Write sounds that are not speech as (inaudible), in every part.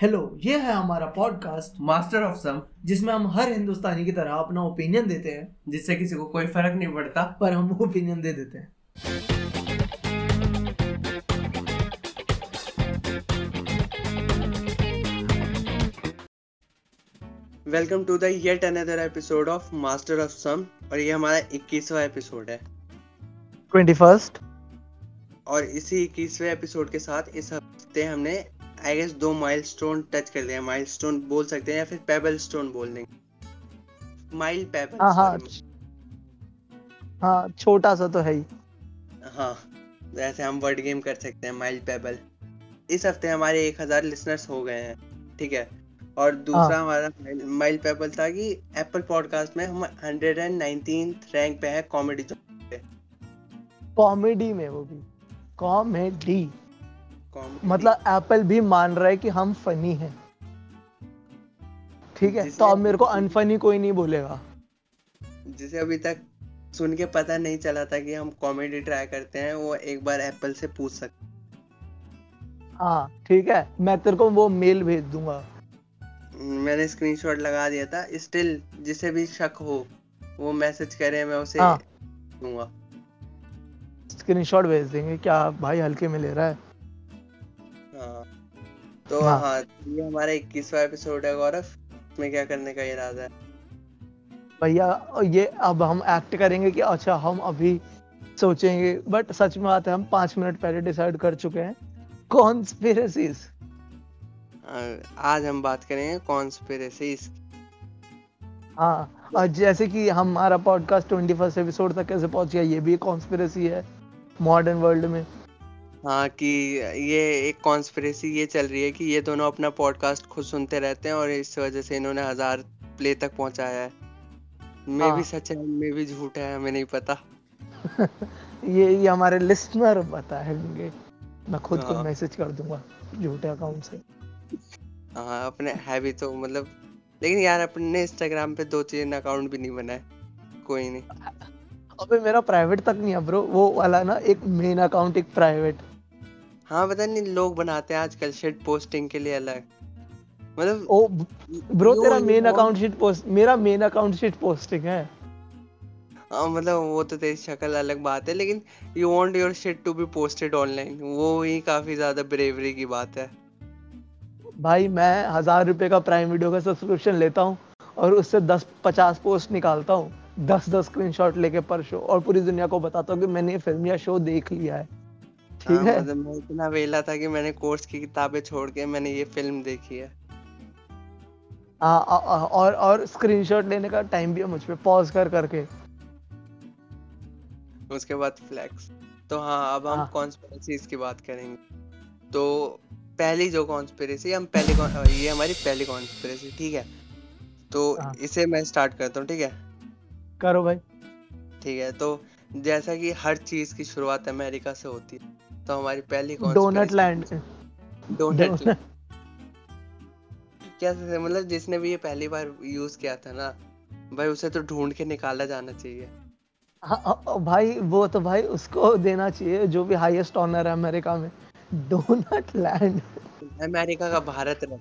Hello ये है हमारा पॉडकास्ट मास्टर ऑफ़ सम जिसमें हम हर हिंदुस्तानी की तरह अपना ओपिनियन देते हैं जिससे किसी को कोई फ़र्क नहीं पड़ता पर हम ओपिनियन दे देते हैं। Welcome to the yet another episode of master of some और ये हमारा 21वां एपिसोड है। Twenty first. और इसी 21वें एपिसोड के साथ इस हफ़्ते हमने आई गेस दो माइलस्टोन टच कर लिया माइलस्टोन बोल सकते हैं या फिर पेबल स्टोन बोल देंगे। माइल पेबल हाँ हाँ। हाँ छोटा सा तो है ही। हाँ वैसे हम वर्ड गेम कर सकते हैं माइल पेबल इस हफ़्ते हमारे 1000 लिसनर्स हो गए हैं ठीक है? और दूसरा हाँ। हमारा माइल पेबल था कि एप्पल पॉडकास्ट में हम 119th रैंक पे है कॉमेडी कॉमेडी में वो भी। कॉमेडी मतलब एप्पल भी मान रहा है कि हम फनी हैं। ठीक है? तो अब मेरे को अनफनी कोई नहीं बोलेगा। जिसे अभी तक सुन के पता नहीं चला था कि हम कॉमेडी ट्राई करते हैं वो एक बार एप्पल से पूछ सकते हाँ ठीक है। मैं तेरे को वो मेल भेज दूँगा। मैंने स्क्रीनशॉट लगा दिया था। स्टिल जिसे भी शक हो वो मैसेज करे मैं उसे हाँ। दूँगा। स्क्रीनशॉट भेज देंगे। क्या भाई हल्के में ले रहा है हाँ? तो हाँ। हाँ ये हमारा 21वां एपिसोड है गौरव। इसमें क्या करने का इरादा है? भैया ये अब हम एक्ट करेंगे कि अच्छा हम अभी सोचेंगे बट सच में बात है हम पाँच मिनट पहले डिसाइड कर चुके हैं। कॉन्स्पिरसीज आज हम बात करेंगे कॉन्स्पिरेसीज हाँ और जैसे कि हमारा पॉडकास्ट ट्वेंटी फ़र्स्ट एपिसोड तक कैसे पहुँच गया ये भी कॉन्स्पिरसी है मॉडर्न वर्ल्ड में। हाँ कि ये एक कॉन्स्पिरेसी ये चल रही है कि ये दोनों अपना पॉडकास्ट खुद सुनते रहते हैं और इस वजह से इन्होंने हज़ार प्ले तक पहुँचाया है। मे हाँ। भी सच है मे भी झूठ है हमें नहीं पता। (laughs) ये ये हमारे लिसनर बताएँगे मैं खुद को हाँ। मैसेज कर दूँगा झूठे अकाउंट से। हाँ अपने है भी तो मतलब लेकिन यार अपने इंस्टाग्राम पे दो तीन अकाउंट भी नहीं बनाए कोई नहीं। अबे मेरा प्राइवेट तक नहीं है ब्रो वो वाला ना एक मेन अकाउंट एक प्राइवेट हाँ पता नहीं लोग बनाते हैं आजकल शिट पोस्टिंग के लिए अलग। मतलब ओ ब्रो तेरा मेन अकाउंट शीट पोस्ट मेरा मेन अकाउंट शीट पोस्टिंग है। हाँ मतलब वो तो तेरी शक्ल अलग बात है लेकिन you want your shit to be posted online वो ही काफ़ी ज़्यादा ब्रेवरी की बात है। भाई मैं हज़ार रुपए का प्राइम वीडियो का सब्सक्रिप्शन लेता हूँ और उससे दस पचास पोस्ट निकालता हूँ। दस दस स्क्रीनशॉट लेके पर शो और पूरी दुनिया को बताता हूँ कि मैंने ये फ़िल्म या शो देख लिया है। ठीक हाँ, है मतलब मैं इतना वेला था कि मैंने कोर्स की किताबें छोड़ के मैंने ये फ़िल्म देखी है। हाँ आ- आ- और और स्क्रीनशॉट लेने का टाइम भी है मुझ पे पॉज कर करके। उसके बाद फ्लैक्स तो हाँ अब हम हाँ। कॉन्स्पिरेसीज की बात करेंगे। तो पहली जो कॉन्स्पिरेसी हम पहली ये हमारी पहली कॉन्स्पिरेसी ठीक है? तो हाँ। इसे मैं स्टार्ट करता हूँ ठीक है? करो भाई। ठीक है तो जैसा कि हर चीज़ की शुरुआत अमेरिका से होती है। तो हमारी पहली डोनट लैंड डोनट कैसे मतलब जिसने भी ये पहली बार यूज़ किया था ना भाई उसे तो ढूंढ के निकाला जाना चाहिए। हाँ, हाँ, भाई वो तो भाई उसको देना चाहिए जो भी हाईएस्ट ऑनर है अमेरिका में। डोनट लैंड अमेरिका का भारत रत्न।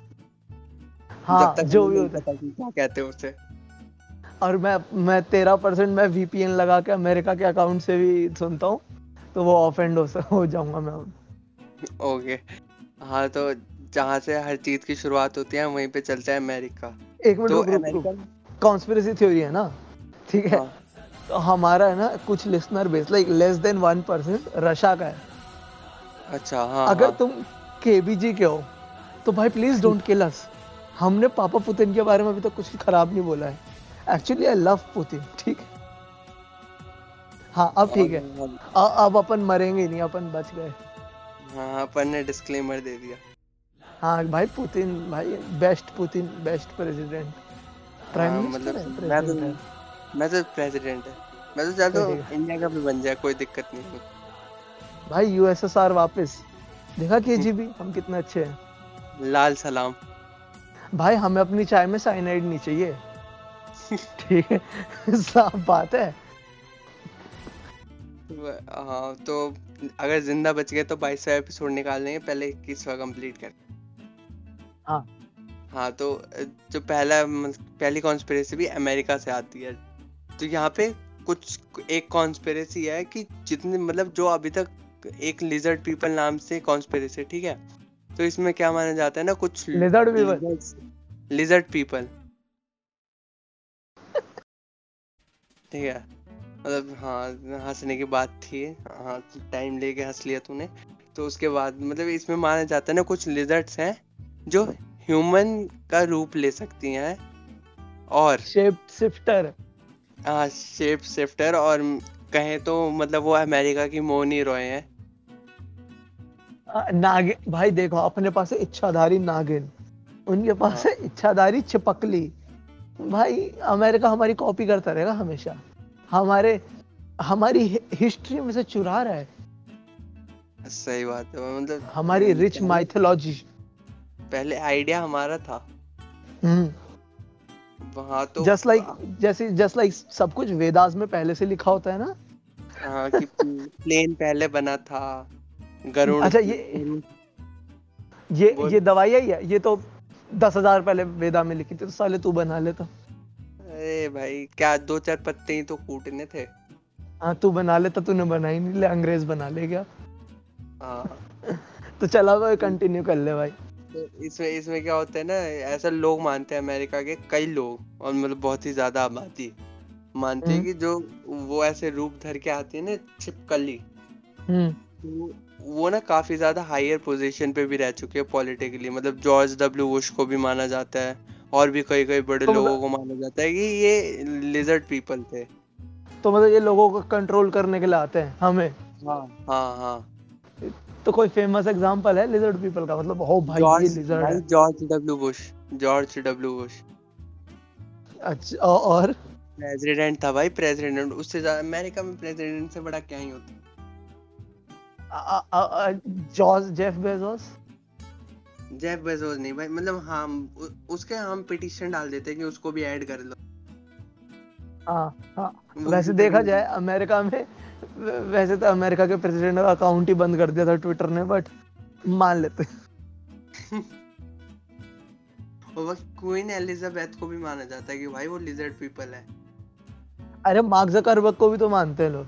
हाँ तक जो भी होता। है कि क्या कहते हैं उसे। और मैं मैं तेरह परसेंट मैं वीपीएन लगा के अमेरिका के अकाउंट से भी सुनता हूँ। तो वो ऑफेंड हो हो जाऊँगा मैं ओके हाँ तो जहाँ से हर चीज़ की शुरुआत होती है वहीं पे चलता है अमेरिका। एक मिनट तो कॉन्स्पिरेसी थ्योरी है ना? ठीक है? हाँ, तो हमारा है ना कुछ listener base like less than one percent Russia का है। अच्छा हाँ अगर हाँ, तुम केबीजी के हो तो भाई प्लीज़ डोंट किल अस हमने पापा पुतिन के बारे में अभी तक तो कुछ खराब नहीं बोला है। एक्चुअली आई लव पुतिन ठीक है? हाँ अब ठीक है। अ- अब अपन मरेंगे नहीं अपन बच गए। हाँ अपन ने डिस्क्लेमर दे दिया। हाँ भाई पुतिन भाई best Putin best president prime हाँ, मिनिस्टर मतलब मैं तो मैं तो प्रेसिडेंट है। मैं तो चाहता हूँ इंडिया का भी बन जाए कोई दिक्कत नहीं है। भाई यूएसएसआर वापस। देखा केजीबी (laughs) हम कितने अच्छे हैं। लाल सलाम। भाई हमें अपनी चाय में साइनाइड नहीं चाहिए। (laughs) ठीक है साफ़ बात है। हाँ तो अगर ज़िंदा बच गए तो बाईसवा एपिसोड निकाल लेंगे पहले इक्कीसवा कंप्लीट कर। हाँ। हाँ तो जो पहला पहली कॉन्स्पिरेसी भी अमेरिका से आती है। तो यहाँ पे कुछ एक कॉन्स्पिरेसी है कि जितने मतलब जो अभी तक एक लिजर्ड पीपल नाम से कॉन्स्पिरेसी ठीक है? तो इसमें क्या माना जाता है ना कुछ Lizard people? लिजर्ड पीपल ठीक है? मतलब हाँ हंसने की बात थी। हाँ टाइम लेके हंस लिया तूने। तो उसके बाद मतलब इसमें माना जाता है ना कुछ लिजर्ड्स हैं जो ह्यूमन का रूप ले सकती हैं और शेप शिफ्टर हाँ शेप शिफ्टर और कहें तो मतलब वो अमेरिका की मोनी रॉय हैं। नागिन भाई देखो अपने पास है इच्छाधारी नागिन उनके पास है। इच्छाधारी चिपकली भाई अमेरिका हमारी कॉपी करता रहेगा हमेशा। हमारे हमारी हिस्ट्री में से चुरा रहा है। सही बात है मतलब हमारी रिच माइथोलॉजी पहले आइडिया हमारा था। वहाँ तो जस्ट लाइक जैसे जस्ट लाइक सब कुछ वेदास में पहले से लिखा होता है ना? हाँ कि प्लेन पहले बना था गरुड़ अच्छा, ये- ये ये दवाई ही है ये तो दस हज़ार पहले वेदा में लिखी थी तो साले तू बना लेता। अरे भाई क्या दो चार पत्ते ही तो कूटने थे। हाँ तू बना लेता तूने बनाई नहीं ले अंग्रेज़ बना ले क्या? हाँ। (laughs) तो चला भाई कंटिन्यू कर ले भाई। तो इसमें इसमें क्या होता है ना ऐसा लोग मानते हैं अमेरिका के कई लोग और मतलब बहुत ही ज़्यादा आबादी। मानते हैं हम्म। कि जो वो ऐसे रूप धर के आती है ना छिपकली। हम्म। वो वो ना काफ़ी ज़्यादा हायर पोजीशन पे भी रह चुके हैं पॉलिटिकली मतलब जॉर्ज डब्ल्यू बुश को भी माना जाता है। और भी कई कई बड़े तो लोगों मतलब- को माना जाता है कि ये लिजर्ड पीपल थे। तो मतलब ये लोगों को कंट्रोल करने के लिए आते हैं हमें। हाँ हाँ हाँ। तो कोई फ़ेमस एग्जांपल है लिजर्ड पीपल का? मतलब हो भाई ये जॉर्ज लिजर्ड है। George W Bush George W Bush अच्छा और? प्रेसिडेंट था भाई प्रेसिडेंट उससे ज़्यादा अमेरिका में प्रेसिडेंट से बड़ा क्या ही होता? George Jeff Bezos Jeff Bezos नहीं भाई मतलब हाँ उसके हम पिटीशन डाल देते हैं कि उसको भी ऐड कर लो। हाँ हाँ। वैसे देखा जाए अमेरिका में वैसे तो अमेरिका के प्रेसिडेंट का अकाउंट ही बंद कर दिया था ट्विटर ने बट मान लेते और क्वीन एलिजाबेथ को भी माना जाता है कि भाई वो लिजर्ड पीपल है। अरे मार्क जकरबर्ग को भी तो मानते हैं लोग।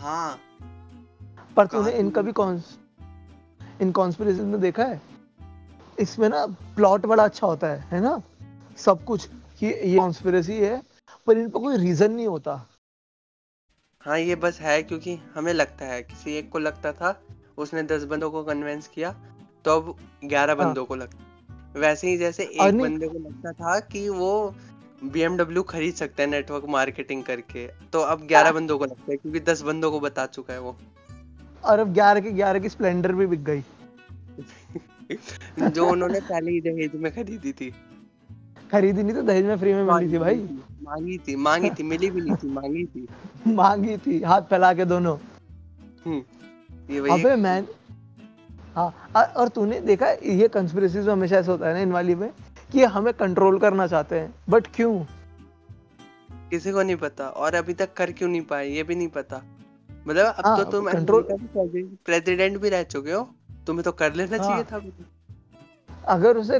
हाँ। पर तूने इनका भी कौन इन कॉन्स्पिरेसी में देखा है? इसमें ना प्लॉट बड़ा अच्छा होता है है ना? सब कुछ कि ये कॉन्स्पिरेसी है पर इन पर कोई रीजन नहीं होता। हाँ ये बस है क्योंकि हमें लगता है किसी एक को लगता था उसने दस बंदों को कन्विंस किया तो अब ग्यारह हाँ। बंदों को लगता वैसे ही जैसे एक बंदे को लगता था कि वो BMW खरीद सकता है नेटवर्क मार्केटिंग करके तो अब ग्यारह बंदों को लगता है क्योंकि दस बंदों को बता चुका है वो। और अब ग्यारह के ग्यारह की स्प्लेंडर भी बिक गई। (laughs) (laughs) जो उन्होंने पहले ही दहेज में खरीदी थी। खरीदी नहीं तो दहेज में फ्री में मिली थी भाई। मांगी थी मांगी थी मिली भी नहीं थी मांगी थी। (laughs) मांगी थी हाथ फैला के दोनों। हम्म, ये अबे मैं हाँ और तूने देखा ये कंस्पिरेसी में हमेशा ऐसा होता है ना इन वाली में कि हमें कंट्रोल करना चाहते हैं बट क्यों? किसी को नहीं पता और अभी तक कर क्यों नहीं पाए ये भी नहीं पता। मतलब अब हाँ, तो तुम control- अमेरिका के प्रेसिडेंट भी रह चुके हो। तुम्हें तो कर लेना चाहिए हाँ। था। तो। अगर उसे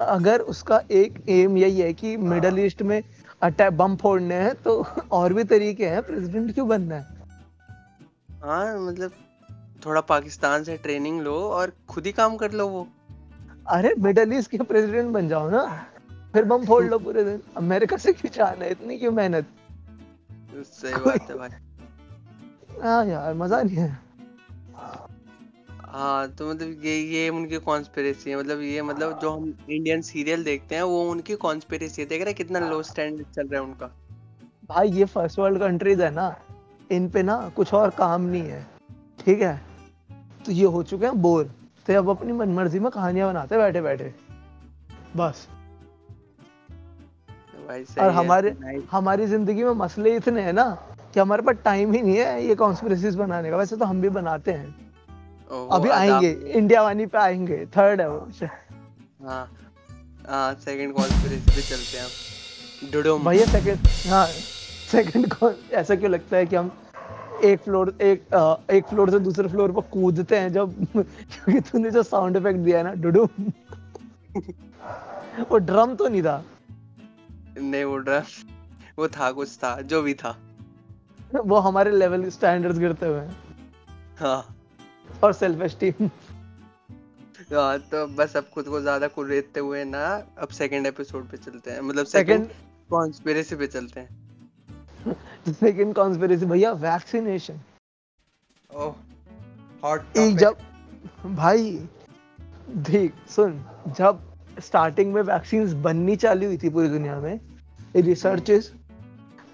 अगर उसका एक एम यही है कि मिडल ईस्ट में अटैक बम फोड़ने हैं तो और भी तरीके हैं प्रेसिडेंट क्यों बनना है? हाँ मतलब थोड़ा पाकिस्तान से ट्रेनिंग लो और खुद ही काम कर लो वो। अरे मिडल ईस्ट के प्रेसिडेंट बन जाओ ना। फिर बम फोड़ लो (laughs) पूरे दिन। अमेरिका से क्यों चाहना है? इतनी क्यों मेहनत? सही बात है भाई। हाँ यार मज़ा नहीं है। हाँ तो मतलब ये ये उनकी कॉन्स्पिरेसी है मतलब ये मतलब जो हम इंडियन सीरियल देखते हैं वो उनकी कॉन्स्पिरेसी है। देख रहे कितना लो स्टैंडर्ड चल रहा है उनका। भाई ये फ़र्स्ट वर्ल्ड कंट्रीज़ है ना इन पे ना कुछ और काम नहीं है ठीक है? तो ये हो चुके हैं बोर। तो अब अपनी मनमर्जी में कहानियाँ बनाते बैठे बैठे बस। भाई और हमारे हमारी ज़िंदगी में मसले इतने हैं ना कि हमारे पास टाइम ही नहीं है ये कॉन्स्पिरेसीज बनाने का। वैसे तो हम भी बनाते हैं। अभी आएँगे इंडिया वानी पे आएँगे थर्ड है वो। हाँ हाँ सेकंड कॉन्स्पिरेसी पे चलते हैं हम। डुडुम। भैया सेकंड हाँ सेकंड कौन ऐसा क्यों लगता है कि हम एक फ्लोर एक अ, एक फ्लोर से दूसरे फ्लोर पर कूदते हैं जब क्योंकि तूने जो साउंड इफ़ेक्ट दिया है ना डुडू वो ड्रम तो नहीं था। नहीं वो ड्रम वो था कुछ था जो भी था। वो हमारे लेवल स्टैंडर्ड्स गिरते हुए। हैं हाँ। और सेल्फ एस्टीम हाँ तो बस अब खुद को ज़्यादा कुरेदते हुए ना अब सेकंड एपिसोड पे चलते हैं। मतलब सेकंड कॉन्स्पिरेसी पे चलते हैं। सेकंड कॉन्स्पिरेसी भैया वैक्सीनेशन ओह हॉट जब भाई देख सुन जब स्टार्टिंग में वैक्सीन बननी चालू हुई थी पूरी दुनिया में रिसर्चेस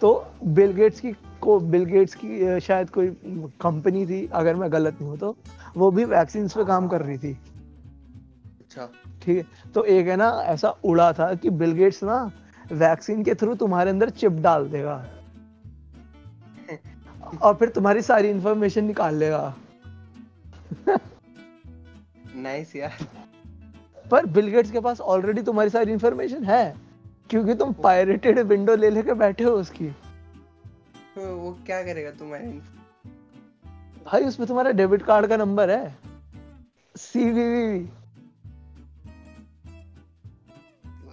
तो बिल गेट्स की को बिल गेट्स की शायद कोई कंपनी थी अगर मैं गलत नहीं हूँ तो वो भी वैक्सीन पे काम कर रही थी। अच्छा। ठीक है? तो एक है ना ऐसा उड़ा था कि बिल गेट्स ना वैक्सीन के थ्रू तुम्हारे अंदर चिप डाल देगा। और फिर तुम्हारी सारी इंफॉर्मेशन निकाल लेगा। नाइस यार। पर बिल गेट्स के पास ऑलरेडी तुम्हारी सारी इंफॉर्मेशन है क्योंकि तुम पायरेटेड विंडो ले लेके बैठे हो उसकी। तो वो क्या करेगा तुम्हारे भाई उसमें तुम्हारा डेबिट कार्ड का नंबर है। सीवीवी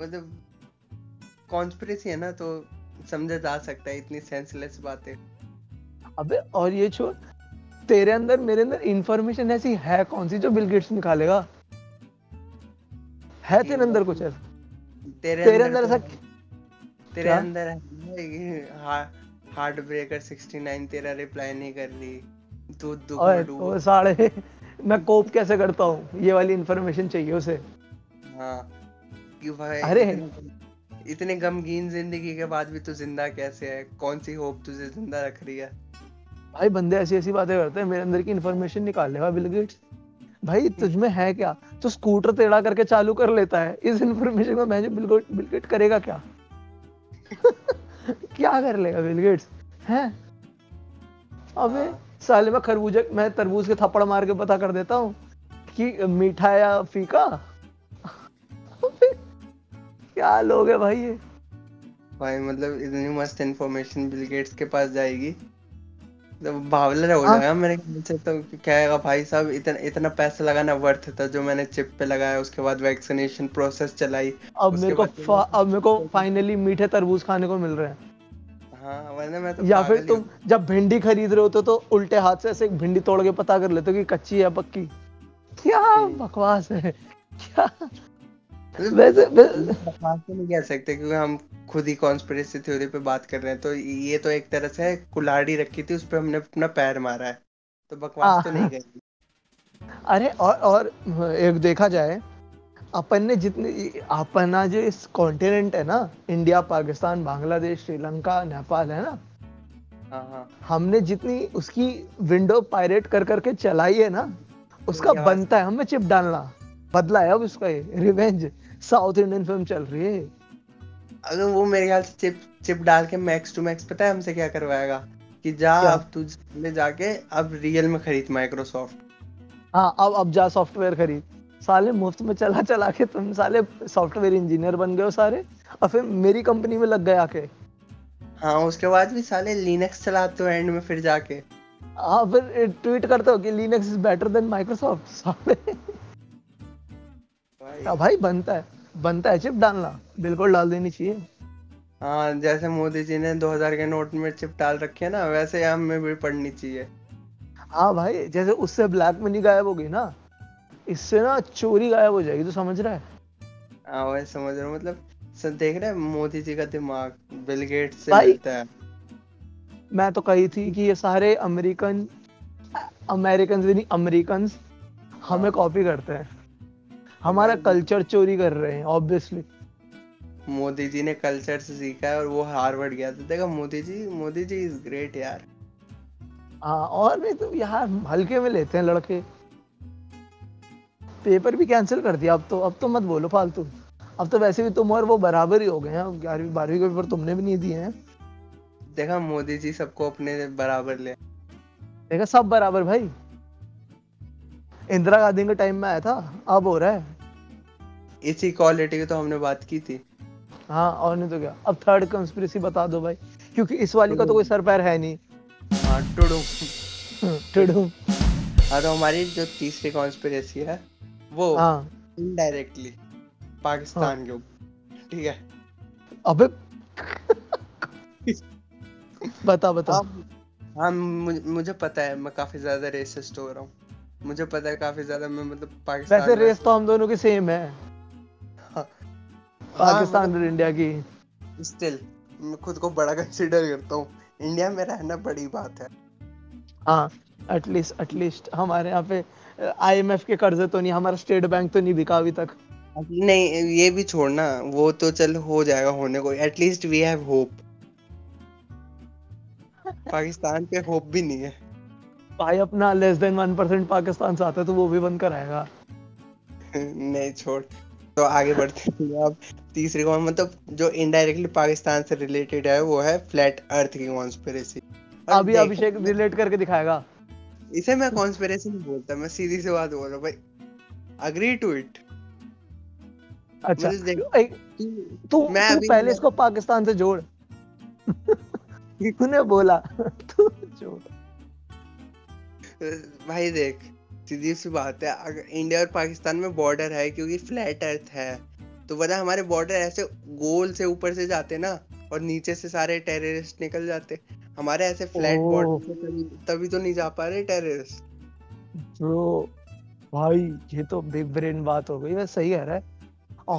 मतलब कॉन्स्पिरेसी है ना तो समझा जा सकता है इतनी सेंसलेस बातें। अबे और ये छोड़ तेरे अंदर मेरे अंदर इंफॉर्मेशन ऐसी है कौन सी जो बिल गेट्स निकालेगा? है तेरे अंदर कुछ ऐसा? तेरे तेरे अंदर तो ऐसा तेरे अंदर है हार्ट ब्रेकर 69 तेरा रिप्लाई नहीं कर रही। दूध दुख ओ साले मैं कोप कैसे करता हूँ? ये वाली इंफॉर्मेशन चाहिए उसे। हाँ। कि भाई? अरे। इतने, गमगीन ज़िंदगी के बाद भी तू ज़िंदा कैसे है? कौन सी होप तुझे ज़िंदा रख रही है? भाई बंदे ऐसी ऐसी बातें करते हैं मेरे अंदर की इन्फॉर्मेशन निकाल लेगा बिल गेट्स। भाई तुझ में है क्या? तो स्कूटर टेढ़ा करके चालू कर लेता है। इस इन्फॉर्मेशन को मैं बिल गेट बिल गेट करेगा क्या? (laughs) (laughs) क्या कर लेगा बिल गेट्स हैं? अबे, साले में खरबूजे, मैं तरबूज के थप्पड़ मार के पता कर देता हूँ कि मीठा या फीका? क्या लोग है भाई ये? भाई मतलब इतनी मस्त इन्फॉर्मेशन बिल गेट्स के पास जाएगी। तो बावला हो। हाँ। जाएगा मेरे से तो कहेगा भाई साहब इतना इतना पैसा लगाना वर्थ था जो मैंने चिप पे लगाया उसके बाद वैक्सीनेशन प्रोसेस चलाई। अब मेरे को अब मेरे को फाइनली मीठे तरबूज खाने को मिल रहे हैं। हाँ वरना मैं तो या फिर तुम जब भिंडी खरीद रहे होते तो उल्टे हाथ से ऐसे भिंडी तोड़ के पता कर लेते हो कि कच्ची है पक्की। क्या। बकवास है? क्या नहीं कह सकते क्योंकि हम खुद ही कॉन्स्पिरेसी थ्योरी पे बात कर रहे हैं। तो ये तो एक तरह से कुल्हाड़ी रखी थी उस पे हमने अपना पैर मारा है। तो बकवास तो नहीं। अरे और और एक देखा जाए अपन ने जितनी अपना जो इस कॉन्टिनेंट है ना इंडिया पाकिस्तान बांग्लादेश श्रीलंका नेपाल है ना हाँ हाँ। हमने जितनी उसकी विंडो पायरेट कर करके चलाई है ना उसका बनता है। हमें चिप डालना। बदला है अब उसका ये रिवेंज साउथ इंडियन फ़िल्म चल रही है। अगर वो मेरे ख्याल से चिप चिप डाल के मैक्स टू मैक्स पता है हमसे क्या करवाएगा? कि जा क्या? अब तू ले जाके अब रियल में खरीद माइक्रोसॉफ्ट हाँ अब अब जा सॉफ्टवेयर खरीद। साले मुफ़्त में चला चला के तुम साले सॉफ्टवेयर इंजीनियर बन गए हो सारे। और फिर मेरी कंपनी में लग गए आके। हाँ उसके बाद भी साले लिनक्स चलाते हो एंड में फिर जाके। हाँ फिर ट्वीट करते हो कि Linux is better than Microsoft साले। भाई हाँ भाई बनता है। बनता है चिप डालना। बिल्कुल डाल देनी चाहिए। हाँ जैसे मोदी जी ने 2000 के नोट में चिप डाल रखी है ना वैसे हमें भी पढ़नी चाहिए। हाँ भाई जैसे उससे ब्लैक मनी गायब होगी ना इससे ना चोरी गायब हो जाएगी तो समझ रहा है? हाँ वही समझ रहा हूँ मतलब सब देख रहे हैं मोदी जी का दिमाग बिल गेट्स से मिलता है। मैं तो कही थी कि ये सारे अमेरिकन अमेरिकन भी नहीं अमेरिकन हमें हाँ। कॉपी करते हैं। हमारा कल्चर चोरी कर रहे हैं ऑब्वियसली मोदी जी ने कल्चर से सीखा है और वो हार्वर्ड गया था। देखा मोदी जी मोदी जी इज़ ग्रेट यार। हाँ और नहीं तो यार हल्के में लेते हैं लड़के। पेपर भी कैंसिल कर दिया। अब तो अब तो मत बोलो फालतू। अब तो वैसे भी तुम और वो बराबर ही हो गए हैं। ग्यारहवीं बारहवीं के पेपर तुमने भी नहीं दिए हैं। देखा मोदी जी सबको अपने बराबर ले। देखा सब बराबर भाई। इंदिरा गांधी के टाइम में आया था अब हो रहा है। इसी क्वालिटी की तो हमने बात की थी। हाँ और नहीं तो क्या? अब थर्ड कंस्पिरेसी बता दो भाई क्योंकि इस वाली का तो कोई सर पैर है नहीं। हाँ टुडू। टिडू। हाँ तो हमारी जो तीसरी कॉन्स्पिरेसी है वो हाँ। इनडायरेक्टली पाकिस्तान के ऊपर। ठीक है? अबे। बता बता। हाँ हाँ मुझे, मुझे पता है मैं काफ़ी ज़्यादा रेसिस्ट हो रहा हूँ। मुझे पता है काफ़ी ज़्यादा मैं मतलब पाकिस्तान वैसे रेस तो हम दोनों की सेम है हाँ, पाकिस्तान और इंडिया की। स्टिल मैं खुद को बड़ा कंसिडर करता हूँ। इंडिया में रहना बड़ी बात है। हाँ एटलीस्ट एटलीस्ट हमारे यहाँ पे आईएमएफ के कर्जे तो नहीं हमारा स्टेट बैंक तो नहीं बिका अभी तक। नहीं ये भी छोड़ना वो तो चल हो जाएगा होने को at least we have hope Pakistan पे होप भी नहीं है। भाई अपना less than one percent Pakistan से आता है तो वो भी बंद कराएगा। (laughs) नहीं छोड़। तो आगे बढ़ते हैं। अब तीसरी कौन मतलब जो इनडायरेक्टली पाकिस्तान से रिलेटेड है वो है फ्लैट अर्थ की कॉन्स्पिरेसी अभी अभिषेक रिलेट करके दिखाएगा। इसे मैं कॉन्स्पिरेसी नहीं बोलता मैं सीधी सी बात बोल रहा हूँ भाई। अग्री टू इट अच्छा तू मैं तू पहले इसको पाकिस्तान से जोड़। (laughs) तूने बोला तू जोड़। भाई देख सीधी सी बात है अगर इंडिया और पाकिस्तान में बॉर्डर है क्योंकि फ्लैट अर्थ है। तो पता हमारे बॉर्डर ऐसे गोल से ऊपर से जाते ना और नीचे से सारे टेररिस्ट निकल जाते। हमारे ऐसे फ्लैट बॉर्डर तभी तभी तो नहीं जा पा रहे टेररिस्ट ब्रो भाई ये तो बिग ब्रेन बात हो गई वैसे सही कह रहा है।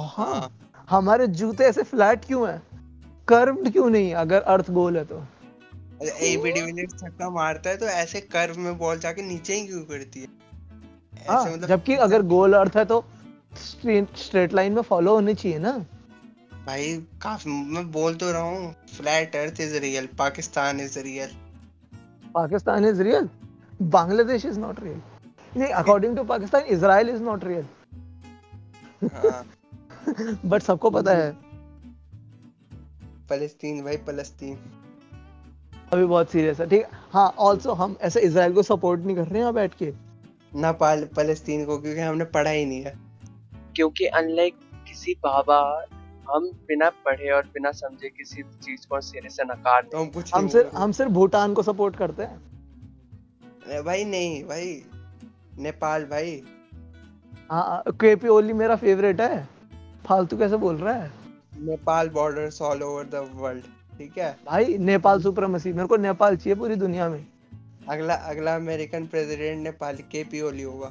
हाँ। हमारे जूते ऐसे फ्लैट क्यों हैं? कर्व्ड क्यों नहीं अगर अर्थ गोल है तो? एबी डिविलियर्स छक्का मारता है तो ऐसे कर्व में बॉल जाके नीचे ही क्यों करती है? हाँ मतलब जबकि अगर गोल अर्थ है तो स्ट्रेट लाइन में फॉलो होनी चाहिए ना। भाई काफ़ी मैं बोल तो रहा हूँ flat earth is real Pakistan is real Pakistan is real Bangladesh is not real नहीं according to Pakistan Israel is not real हाँ। (laughs) बट सबको पता है। फलस्तीन भाई फलस्तीन अभी बहुत सीरियस है ठीक? है हाँ ऑल्सो हम ऐसे इसराइल को सपोर्ट नहीं कर रहे हैं बैठ के। ना पाल फलस्तीन को क्योंकि हमने पढ़ा ही नहीं है। क्योंकि अनलाइक किसी बाबा हम बिना पढ़े और बिना समझे किसी चीज़ को सिरे से नकार तो हम कुछ हम सिर्फ़ हम सिर्फ़ भूटान को सपोर्ट करते हैं। भाई नहीं भाई। नेपाल भाई। हाँ केपी ओली मेरा फेवरेट है। फालतू कैसे बोल रहा है? Nepal borders all over the world ठीक है? भाई नेपाल सुप्रीमेसी मेरे को नेपाल चाहिए पूरी दुनिया में। अगला अगला अमेरिकन प्रेसिडेंट नेपाल के पी ओली होगा।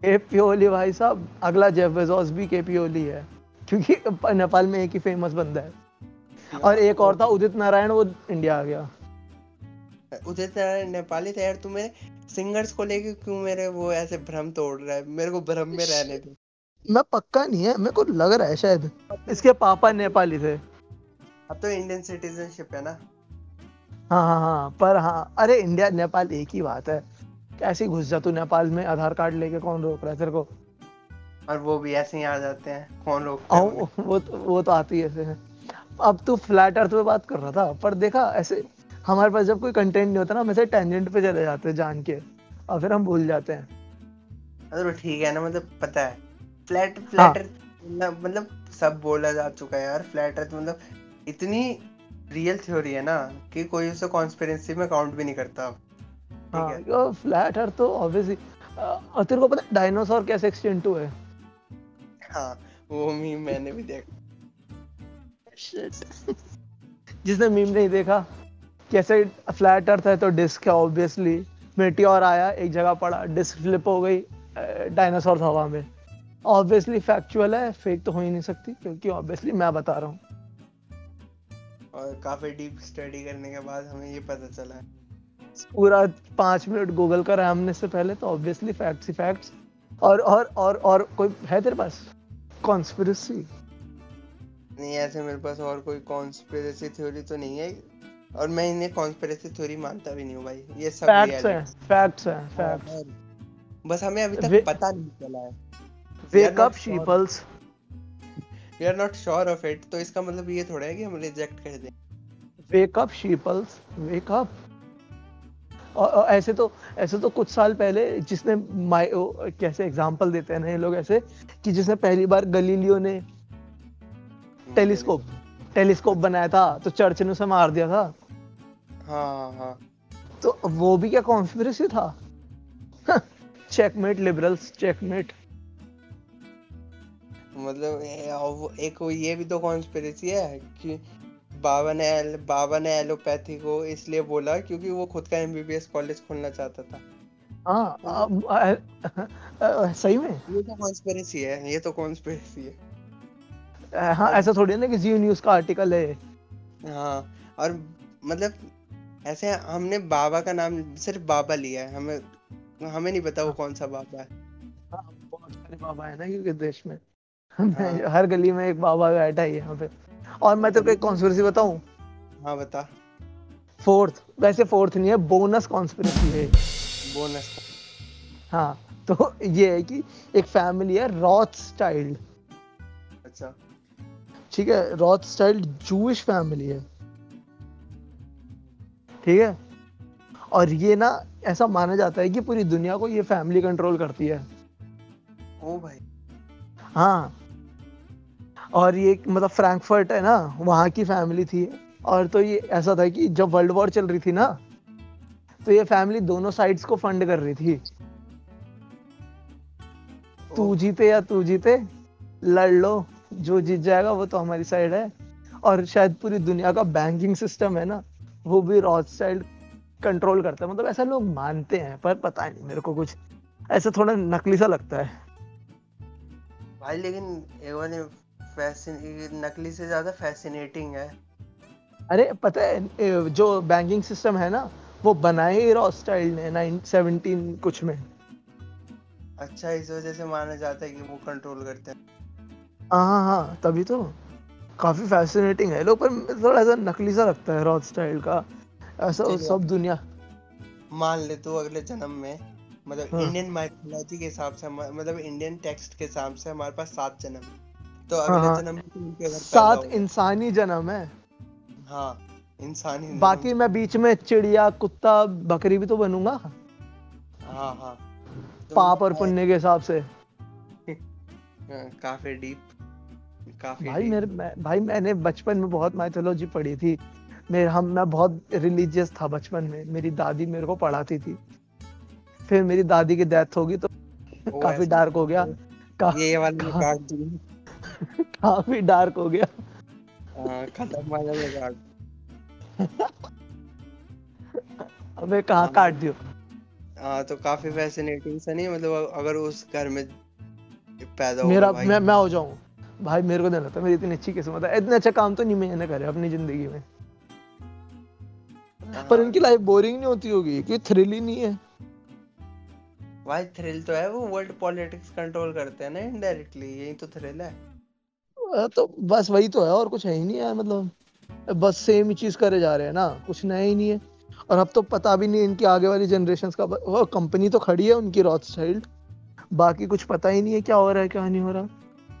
केपी ओली भाई साहब अगला जेफ बेजोस भी केपी ओली है क्योंकि नेपाल में एक ही फ़ेमस बंदा है। और एक और था उदित नारायण वो इंडिया आ गया। उदित नारायण नेपाली था यार तू मेरे सिंगर्स को लेके क्यों मेरे वो ऐसे भ्रम तोड़ रहा है? मेरे को भ्रम में रहने दे। मैं पक्का नहीं है मेरे को लग रहा है शायद। इसके पापा नेपाली थे। अब तो इंडियन सिटीजनशिप है ना। हाँ हाँ हाँ पर हाँ अरे इंडिया नेपाल एक ही बात है। कैसे घुस जा तू नेपाल में? आधार कार्ड लेके कौन रोक रहा है तेरे को? और वो भी ऐसे ही आ जाते हैं कौन रोकता है? वो तो वो तो आती है ऐसे अब तू फ्लैट अर्थ पे बात कर रहा था पर देखा ऐसे हमारे पास जब कोई कंटेंट नहीं होता ना हम ऐसे टेंजेंट पे चले जाते हैं जान के और फिर हम भूल जाते हैं। अरे ठीक है ना मतलब पता है। फ्लैट हाँ। फ्लैट मतलब सब बोला जा चुका है यार फ्लैट अर्थ मतलब इतनी रियल थ्योरी है ना कि कोई उसे कॉन्स्पिरेसी में काउंट भी नहीं करता। ठीक हाँ? है फ्लैट अर्थ तो ऑब्वियसली और तेरे को पता डायनासोर कैसे एक्सटेंट हुए? हाँ वो मीम मैंने भी देखा जिसने मीम नहीं देखा कैसे फ्लैट अर्थ है तो डिस्क है ऑब्वियसली मेटियोर आया एक जगह पड़ा डिस्क फ्लिप हो गई डायनासोर हवा में। ऑब्वियसली फैक्चुअल है फेक तो हो ही नहीं सकती क्योंकि ऑब्वियसली मैं बता रहा हूँ। और काफ़ी डीप स्टडी करने के बाद हमें ये पता चला। है पूरा पाँच मिनट गूगल करा हमने से पहले तो ऑब्वियसली फैक्ट्स ही फैक्ट्स और और और और कोई है तेरे पास? कॉन्स्पिरेसी नहीं ऐसे मेरे पास और कोई कॉन्स्पिरेसी थ्योरी तो नहीं है। और मैं इन्हें कॉन्स्पिरेसी थ्योरी मानता भी नहीं हूँ भाई। ये सब फैक्ट्स हैं फैक्ट्स हैं फैक्ट्स बस हमें अभी तक वे- पता नहीं चला है। Wake up. Sheeples we are not sure of it तो इसका मतलब ये थोड़ा है कि हम रिजेक्ट कर दें। वेक अप शीपल्स वेक अप और ऐसे तो ऐसे तो कुछ साल पहले जिसने ओ, कैसे एग्जांपल देते हैं ना ये लोग ऐसे कि जिसने पहली बार गलीलियो ने। टेलीस्कोप टेलीस्कोप बनाया था तो चर्च ने उसे मार दिया था। हाँ हाँ। तो वो भी क्या कॉन्स्पिरेसी था? चेकमेट लिबरल्स चेकमेट मतलब एक ये भी तो कॉन्स्पिरेसी है कि बाबा ने एल, बाबा ने एलोपैथी को इसलिए बोला क्योंकि वो खुद का एमबीबीएस कॉलेज खोलना चाहता था। हाँ अ- सही में? ये तो कॉन्स्पिरेसी है ये तो कॉन्स्पिरेसी है। हाँ ऐसा थोड़ी ना कि जी न्यूज़ का आर्टिकल है। हाँ और मतलब ऐसे हमने बाबा का नाम सिर्फ़ बाबा लिया है हमें हमें नहीं पता वो कौन सा बाबा है। हाँ, बहुत सारे बाबा है ना क्योंकि देश में। हाँ। (laughs) हर गली में एक बाबा बैठा है यहाँ पे। और मैं तेरे को एक कॉन्स्पिरेसी बताऊँ? हाँ बता। फोर्थ वैसे फोर्थ नहीं है बोनस कॉन्स्पिरेसी है। बोनस हाँ तो ये है कि एक फैमिली है रॉथ स्टाइल्ड अच्छा। ठीक है रॉथ स्टाइल्ड जूइश फैमिली है। ठीक है? और ये ना ऐसा माना जाता है कि पूरी दुनिया को ये फैमिली कंट्रोल करती है। ओ भाई। हाँ और ये मतलब फ्रैंकफर्ट है ना वहाँ की फैमिली थी। और तो ये ऐसा था कि जब वर्ल्ड वॉर चल रही थी ना तो ये फैमिली दोनों साइड्स को फंड कर रही थी। तू जीते या तू जीते लड़ लो जो जीत जाएगा वो तो हमारी साइड है। और शायद पूरी दुनिया का बैंकिंग सिस्टम है ना वो भी रॉथस्टाइल्ड कंट्रोल करता है। मतलब ऐसा लोग मानते हैं पर पता नहीं मेरे को कुछ। ऐसा थोड़ा नकली सा लगता है। भाई लेकिन वाले फैसिन नकली से ज़्यादा फैसिनेटिंग है। अरे पता है जो बैंकिंग सिस्टम है ना वो बनाए ही रॉथस्टाइल्ड ने 1917 कुछ में। अच्छा इस वजह से माना जाता है कि वो कंट्रोल करते हैं। हाँ हाँ हाँ तभी तो। काफ़ी फैसिनेटिंग है लोग पर थोड़ा सा नकली सा लगता है रॉथस्टाइल्ड का। ऐसा सब दुनिया। मान ले तू अगले जन्म में मतलब हाँ। इंडियन माइथोलॉजी के हिसाब से मतलब इंडियन टेक्स्ट के हिसाब से हमारे पास सात जन्म है। तो हाँ, अगले हाँ। जन्म उनके घर सात इंसानी जन्म है। हाँ इंसानी बाकी मैं बीच में चिड़िया कुत्ता बकरी भी तो बनूँगा। हाँ हाँ। तो पाप और पुण्य के हिसाब से। हाँ, काफ़ी डीप काफ़ी भाई deep। मेरे मैं, भाई मैंने बचपन में बहुत माइथोलॉजी पढ़ी थी। मेरे हम मैं बहुत रिलीजियस था बचपन में। मेरी दादी मेरे को पढ़ाती थी। फिर मेरी दादी की डेथ होगी तो काफ़ी डार्क हो गया। का, ये वाला काट दूँगा काफ़ी डार्क हो गया। हाँ खत्म वाला अबे कहाँ काट दियो हाँ तो काफ़ी फैसिनेटिंग सा नहीं मतलब अगर उस घर में पैदा मेरा भाई। मैं मैं हो जाऊँ? भाई मेरे को नहीं लगता मेरी इतनी अच्छी किस्मत है। इतने अच्छा काम तो नहीं मैंने करे अपनी ज़िंदगी में। पर हाँ, इनकी लाइफ बोरिंग नहीं होती होगी क्योंकि थ्रिल ही नहीं है। भाई थ्रिल तो है वो वर्ल्ड पॉलिटिक्स कंट्रोल करते हैं ना इनडायरेक्टली यही तो थ्रिल है। तो बस वही तो है, और कुछ है ही नहीं यार मतलब। बस सेम ही चीज़ करे जा रहे हैं ना, कुछ नया ही नहीं है। और अब तो पता भी नहीं इनकी आगे वाली जनरेशन का कंपनी तो खड़ी है उनकी रॉथस्टाइल्ड बाकी कुछ पता ही नहीं है क्या हो रहा है, क्या नहीं हो रहा।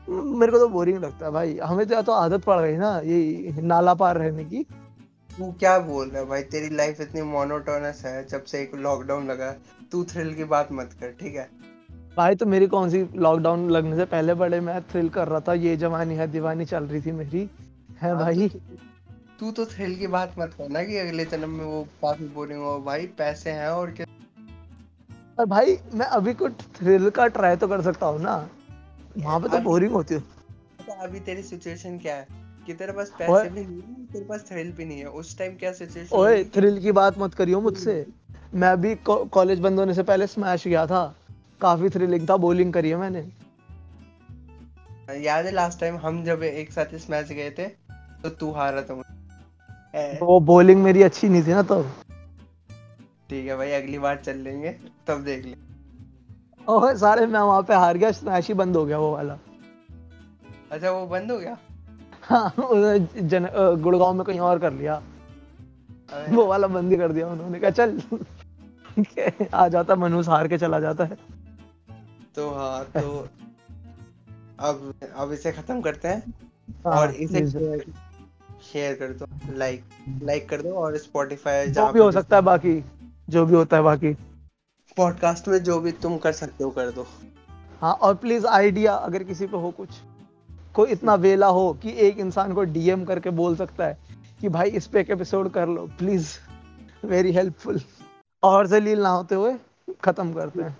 मेरे को तो बोरिंग लगता है भाई। हमें तो तो आदत पड़ गई ना, ये नाला पार रहने की। तू क्या बोल रहा है भाई? तेरी लाइफ इतनी मोनोटोनस है, जब से एक लॉकडाउन लगा, तू थ्रिल की बात मत कर, ठीक है? भाई तो मेरी कौन सी लॉकडाउन लगने से पहले बड़े मैं थ्रिल कर रहा था ये जवानी है दीवानी चल रही थी मेरी। है हाँ, भाई। तू तो थ्रिल की बात मत करना कि अगले जन्म में वो काफ़ी बोरिंग हो भाई पैसे हैं और क्या। पर भाई मैं अभी कुछ थ्रिल का ट्राई तो कर सकता हूँ ना। वहाँ पे तो बोरिंग होती है। तो अभी तेरी सिचुएशन क्या है? कि तेरे पास। पैसे भी नहीं है तेरे पास थ्रिल भी नहीं है। उस टाइम क्या सिचुएशन ओए थ्रिल की बात मत करियो मुझसे। मैं भी कॉलेज बंद होने से पहले स्मैश गया था। काफ़ी थ्रिलिंग था बॉलिंग करी है मैंने। याद है लास्ट टाइम हम जब एक साथ इस मैच गए थे तो तू हारा था मुझे। वो बॉलिंग मेरी अच्छी नहीं थी ना तो। ठीक है भाई अगली बार चल लेंगे तब देख ले। ओए सारे मैं वहाँ पे हार गया स्मैश ही बंद हो गया वो वाला। अच्छा वो बंद हो गया? हाँ जन गुड़गांव में कहीं और कर लिया। वो वाला बंद ही कर दिया उन्होंने कहा चल। (laughs) आ जाता मनुष्य हार के चला जाता है। तो हाँ तो अब अब इसे खत्म करते हैं हाँ, और इसे शेयर कर दो लाइक लाइक कर दो और स्पॉटिफाई जो भी हो सकता है बाकी जो भी होता है बाकी। पॉडकास्ट में जो भी तुम कर सकते हो कर दो। हाँ और प्लीज़ आइडिया अगर किसी पे हो कुछ कोई इतना वेला हो कि एक इंसान को डीएम करके बोल सकता है कि भाई इस पे एक एपिसोड कर लो प्लीज़ वेरी हेल्पफुल और जलील ना होते हुए खत्म करते हैं।